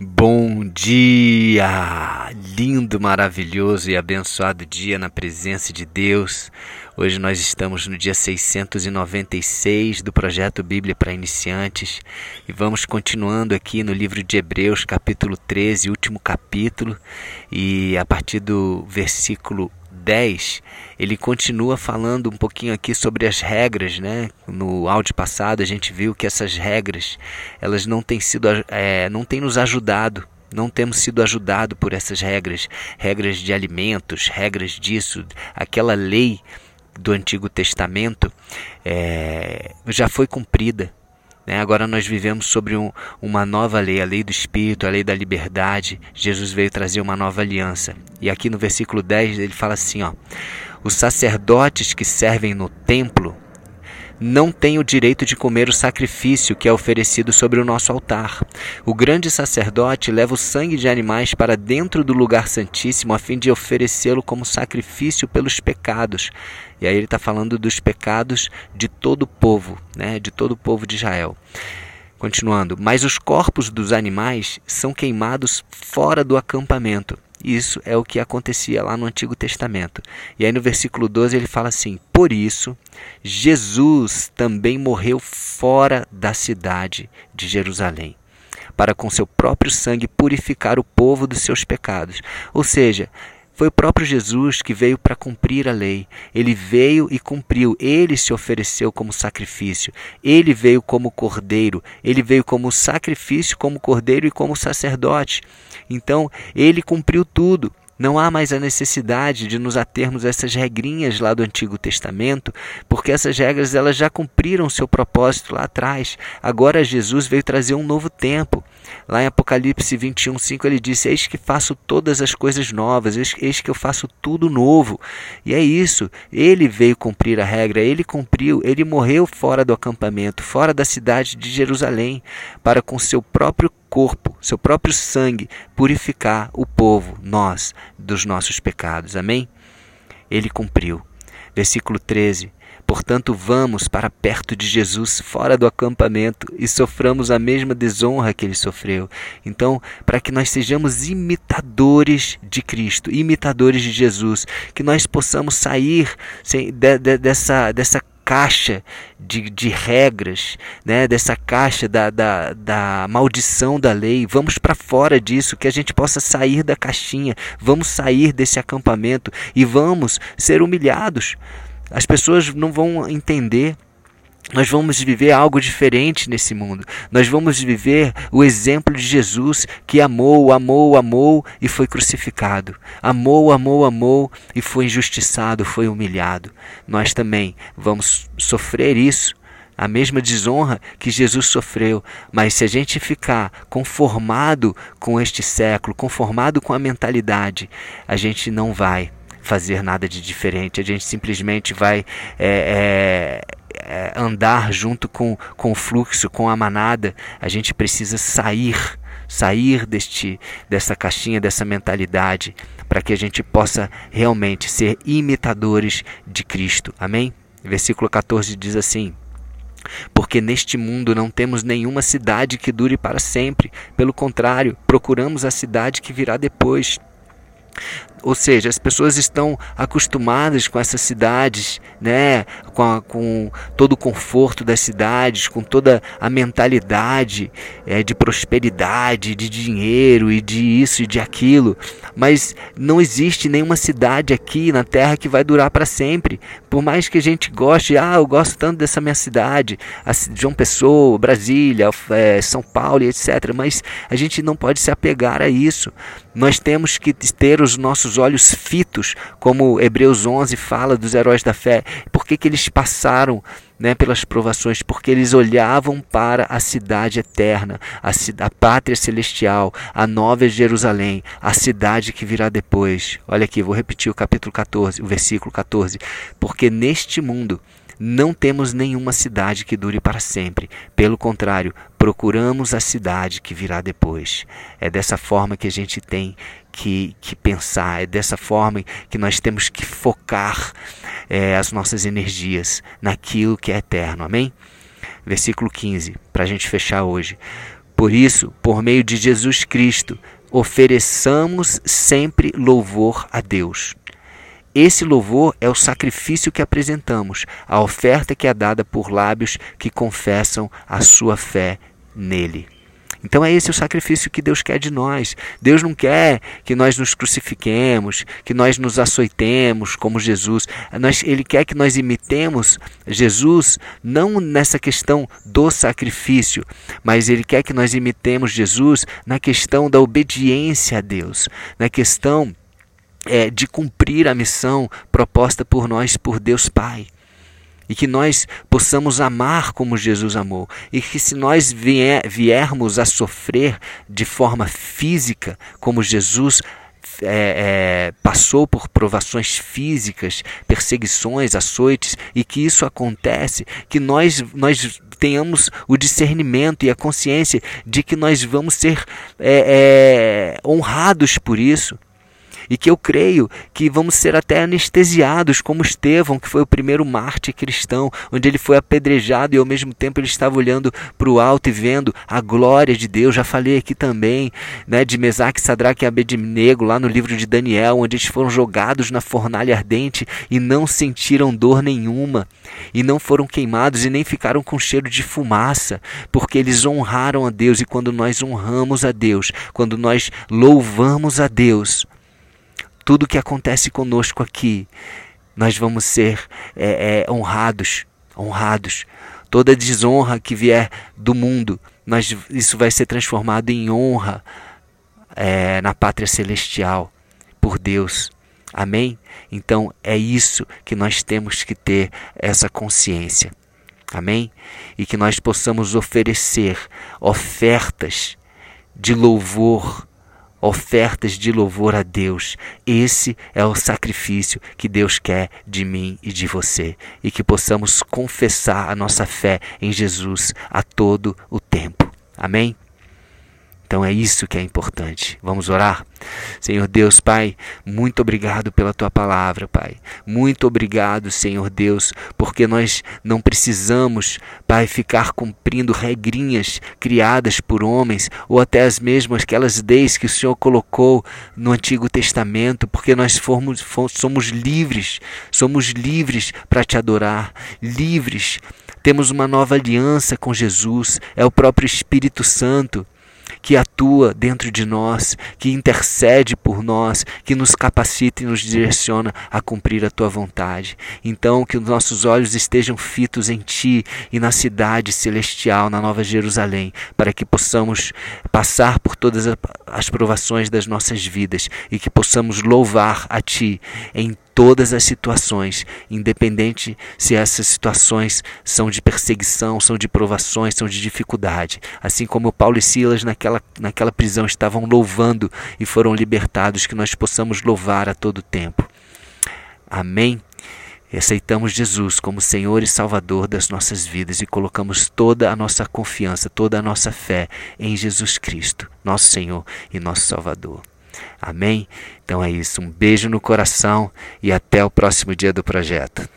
Bom dia! Lindo, maravilhoso e abençoado dia na presença de Deus. Hoje nós estamos no dia 696 do projeto Bíblia para Iniciantes e vamos continuando aqui no livro de Hebreus, capítulo 13, último capítulo, e a partir do versículo 10, ele continua falando um pouquinho aqui sobre as regras, né? No áudio passado a gente viu que essas regras, elas não têm sido, é, não têm nos ajudado, não temos sido ajudado por essas regras, regras de alimentos, regras disso, aquela lei do Antigo Testamento é, já foi cumprida. Né? Agora nós vivemos sobre um, uma nova lei, a lei do Espírito, a lei da liberdade. Jesus veio trazer uma nova aliança. E aqui no versículo 10 ele fala assim: ó, os sacerdotes que servem no templo não têm o direito de comer o sacrifício que é oferecido sobre o nosso altar. O grande sacerdote leva o sangue de animais para dentro do lugar santíssimo a fim de oferecê-lo como sacrifício pelos pecados. E aí ele está falando dos pecados de todo o povo, né, de todo o povo de Israel. Continuando, mas os corpos dos animais são queimados fora do acampamento. Isso é o que acontecia lá no Antigo Testamento. E aí no versículo 12 ele fala assim: Por isso, Jesus também morreu fora da cidade de Jerusalém, para com seu próprio sangue purificar o povo dos seus pecados. Ou seja, foi o próprio Jesus que veio para cumprir a lei. Ele veio e cumpriu. Ele se ofereceu como sacrifício. Ele veio como cordeiro. Ele veio como sacrifício, como cordeiro e como sacerdote. Então, ele cumpriu tudo. Não há mais a necessidade de nos atermos a essas regrinhas lá do Antigo Testamento, porque essas regras elas já cumpriram seu propósito lá atrás. Agora Jesus veio trazer um novo tempo. Lá em Apocalipse 21, 5 ele disse: Eis que faço todas as coisas novas, eis, eis que eu faço tudo novo. E é isso. Ele veio cumprir a regra, ele cumpriu, ele morreu fora do acampamento, fora da cidade de Jerusalém, para com seu próprio corpo, seu próprio sangue, purificar o povo, nós, dos nossos pecados. Amém? Ele cumpriu. Versículo 13. Portanto, vamos para perto de Jesus, fora do acampamento, e soframos a mesma desonra que ele sofreu. Então, para que nós sejamos imitadores de Cristo, imitadores de Jesus, que nós possamos sair de, de, dessa, dessa caixa de, de regras, né, dessa caixa da, da, da maldição da lei. Vamos para fora disso, que a gente possa sair da caixinha, vamos sair desse acampamento e vamos ser humilhados. As pessoas não vão entender nós vamos viver algo diferente nesse mundo. Nós vamos viver o exemplo de Jesus que amou, amou, amou e foi crucificado. Amou, amou, amou e foi injustiçado, foi humilhado. Nós também vamos sofrer isso, a mesma desonra que Jesus sofreu. Mas se a gente ficar conformado com este século, conformado com a mentalidade, a gente não vai fazer nada de diferente. A gente simplesmente vai é, é, é, andar junto com, com o fluxo, com a manada, a gente precisa sair, sair deste, dessa caixinha, dessa mentalidade, para que a gente possa realmente ser imitadores de Cristo. Amém? Versículo 14 diz assim: porque neste mundo não temos nenhuma cidade que dure para sempre. Pelo contrário, procuramos a cidade que virá depois. Ou seja, as pessoas estão acostumadas com essas cidades, né? com, a, com todo o conforto das cidades, com toda a mentalidade é, de prosperidade, de dinheiro e de isso e de aquilo. Mas não existe nenhuma cidade aqui na Terra que vai durar para sempre. Por mais que a gente goste, ah, eu gosto tanto dessa minha cidade, João Pessoa, Brasília, é, São Paulo, etc. Mas a gente não pode se apegar a isso. Nós temos que ter os nossos olhos fitos, como Hebreus 11 fala dos heróis da fé. Por que, que eles passaram né, pelas provações? Porque eles olhavam para a cidade eterna, a, a pátria celestial, a nova Jerusalém, a cidade que virá depois. Olha aqui, vou repetir o capítulo 14, o versículo 14. Porque neste mundo não temos nenhuma cidade que dure para sempre. Pelo contrário, procuramos a cidade que virá depois. É dessa forma que a gente tem que, que pensar, é dessa forma que nós temos que focar é, as nossas energias naquilo que é eterno. Amém? Versículo 15, para a gente fechar hoje. Por isso, por meio de Jesus Cristo, ofereçamos sempre louvor a Deus. Esse louvor é o sacrifício que apresentamos, a oferta que é dada por lábios que confessam a sua fé nele. Então é esse o sacrifício que Deus quer de nós. Deus não quer que nós nos crucifiquemos, que nós nos açoitemos como Jesus. ele quer que nós imitemos Jesus não nessa questão do sacrifício, mas ele quer que nós imitemos Jesus na questão da obediência a Deus, na questão é, de cumprir a missão proposta por nós por Deus Pai e que nós possamos amar como Jesus amou, e que se nós vier, viermos a sofrer de forma física, como Jesus é, é, passou por provações físicas, perseguições, açoites, e que isso acontece, que nós, nós tenhamos o discernimento e a consciência de que nós vamos ser é, é honrados por isso e que eu creio que vamos ser até anestesiados, como Estevão, que foi o primeiro mártir cristão, onde ele foi apedrejado e ao mesmo tempo ele estava olhando para o alto e vendo a glória de Deus. Já falei aqui também né, de Mesaque, Sadraque e Abednego, lá no livro de Daniel, onde eles foram jogados na fornalha ardente e não sentiram dor nenhuma, e não foram queimados e nem ficaram com cheiro de fumaça, porque eles honraram a Deus. E quando nós honramos a Deus, quando nós louvamos a Deus, tudo que acontece conosco aqui, nós vamos ser é, é, honrados, honrados. Toda desonra que vier do mundo, nós, isso vai ser transformado em honra é, na pátria celestial por Deus. Amém? Então é isso que nós temos que ter essa consciência. Amém? E que nós possamos oferecer ofertas de louvor ofertas de louvor a Deus. Esse é o sacrifício que Deus quer de mim e de você, e que possamos confessar a nossa fé em Jesus a todo o tempo. Amém? Então é isso que é importante. Vamos orar? Senhor Deus, Pai, muito obrigado pela tua palavra, Pai. Muito obrigado, Senhor Deus, porque nós não precisamos, Pai, ficar cumprindo regrinhas criadas por homens ou até as mesmas aquelas leis que o Senhor colocou no Antigo Testamento, porque nós formos, somos livres, somos livres para te adorar, livres. Temos uma nova aliança com Jesus, é o próprio Espírito Santo que atua dentro de nós, que intercede por nós, que nos capacita e nos direciona a cumprir a tua vontade. Então, que os nossos olhos estejam fitos em ti e na cidade celestial, na Nova Jerusalém, para que possamos passar por todas as provações das nossas vidas e que possamos louvar a ti em todas as situações, independente se essas situações são de perseguição, são de provações, são de dificuldade. Assim como Paulo e Silas naquela, naquela prisão estavam louvando e foram libertados, que nós possamos louvar a todo tempo. Amém. Aceitamos Jesus como Senhor e Salvador das nossas vidas e colocamos toda a nossa confiança, toda a nossa fé em Jesus Cristo, nosso Senhor e nosso Salvador. Amém? Então é isso. Um beijo no coração e até o próximo dia do projeto.